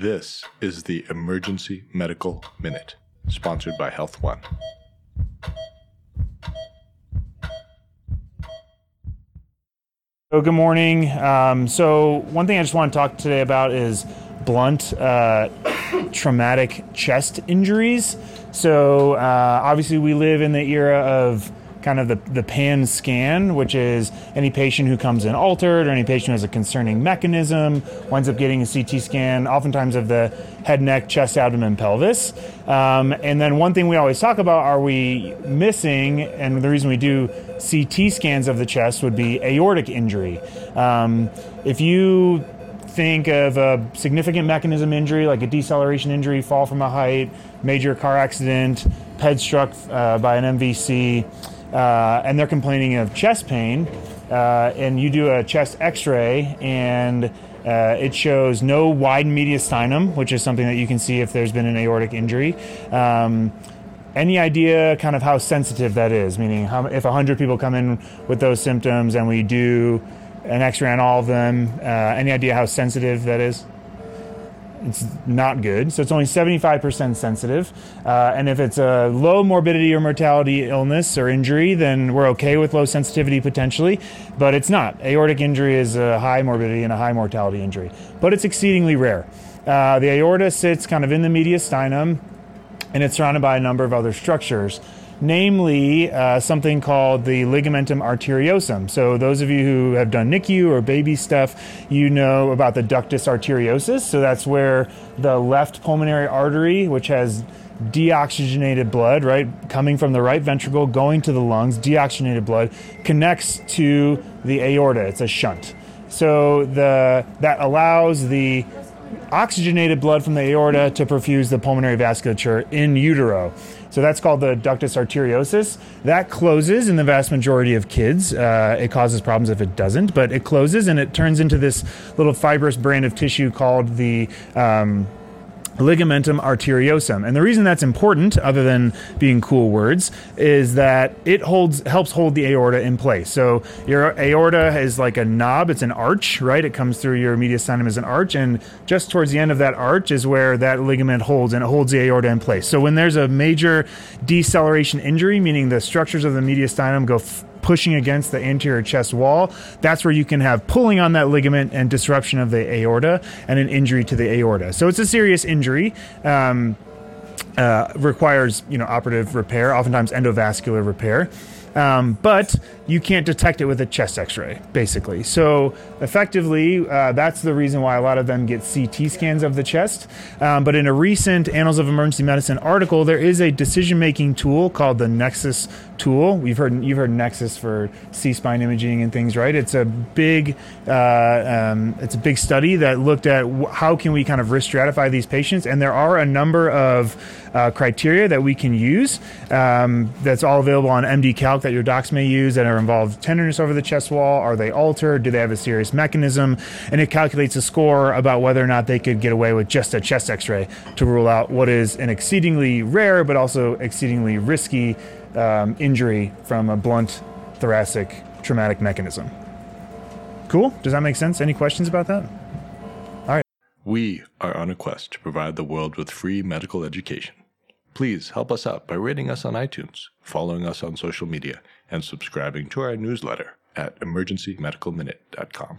This is the Emergency Medical Minute, sponsored by Health One. So good morning. Um, so one thing I just want to talk today about is blunt uh, traumatic chest injuries. So uh, obviously we live in the era of kind of the, the pan scan, which is any patient who comes in altered or any patient who has a concerning mechanism winds up getting a CT scan, oftentimes of the head, neck, chest, abdomen, pelvis. Um, and then one thing we always talk about are we missing, and the reason we do CT scans of the chest would be aortic injury. Um, if you think of a significant mechanism injury like a deceleration injury, fall from a height, major car accident, ped struck uh, by an MVC, uh, and they're complaining of chest pain, uh, and you do a chest X-ray, and uh, it shows no wide mediastinum, which is something that you can see if there's been an aortic injury. Um, any idea kind of how sensitive that is? Meaning, how, if 100 people come in with those symptoms and we do an X-ray on all of them, uh, any idea how sensitive that is? It's not good. So it's only 75% sensitive. Uh, and if it's a low morbidity or mortality illness or injury, then we're okay with low sensitivity potentially. But it's not. Aortic injury is a high morbidity and a high mortality injury. But it's exceedingly rare. Uh, the aorta sits kind of in the mediastinum and it's surrounded by a number of other structures namely uh, something called the ligamentum arteriosum. So, those of you who have done NICU or baby stuff, you know about the ductus arteriosus. So, that's where the left pulmonary artery, which has deoxygenated blood, right, coming from the right ventricle, going to the lungs, deoxygenated blood, connects to the aorta. It's a shunt. So, the, that allows the oxygenated blood from the aorta to perfuse the pulmonary vasculature in utero. So that's called the ductus arteriosus. That closes in the vast majority of kids. Uh, it causes problems if it doesn't, but it closes and it turns into this little fibrous brand of tissue called the um, ligamentum arteriosum. And the reason that's important, other than being cool words, is that it holds helps hold the aorta in place. So your aorta is like a knob, it's an arch, right? It comes through your mediastinum as an arch, and just towards the end of that arch is where that ligament holds and it holds the aorta in place. So when there's a major deceleration injury, meaning the structures of the mediastinum go pushing against the anterior chest wall, that's where you can have pulling on that ligament and disruption of the aorta and an injury to the aorta. So it's a serious injury. Um, uh, requires you know operative repair, oftentimes endovascular repair. Um, but you can't detect it with a chest x-ray basically. So effectively uh, that's the reason why a lot of them get ct scans of the chest. Um, but in a recent annals of emergency medicine article there is a decision-making tool called the nexus tool. We've heard you've heard nexus for c-spine imaging and things right? It's a big uh, um, it's a big study that looked at how can we kind of risk stratify these patients. And there are a number of uh, criteria that we can use um, that's all available on md calc that your docs may use that are involved tenderness over the chest wall? Are they altered? Do they have a serious mechanism? And it calculates a score about whether or not they could get away with just a chest x ray to rule out what is an exceedingly rare but also exceedingly risky um, injury from a blunt thoracic traumatic mechanism. Cool? Does that make sense? Any questions about that? All right. We are on a quest to provide the world with free medical education. Please help us out by rating us on iTunes, following us on social media, and subscribing to our newsletter at emergencymedicalminute.com.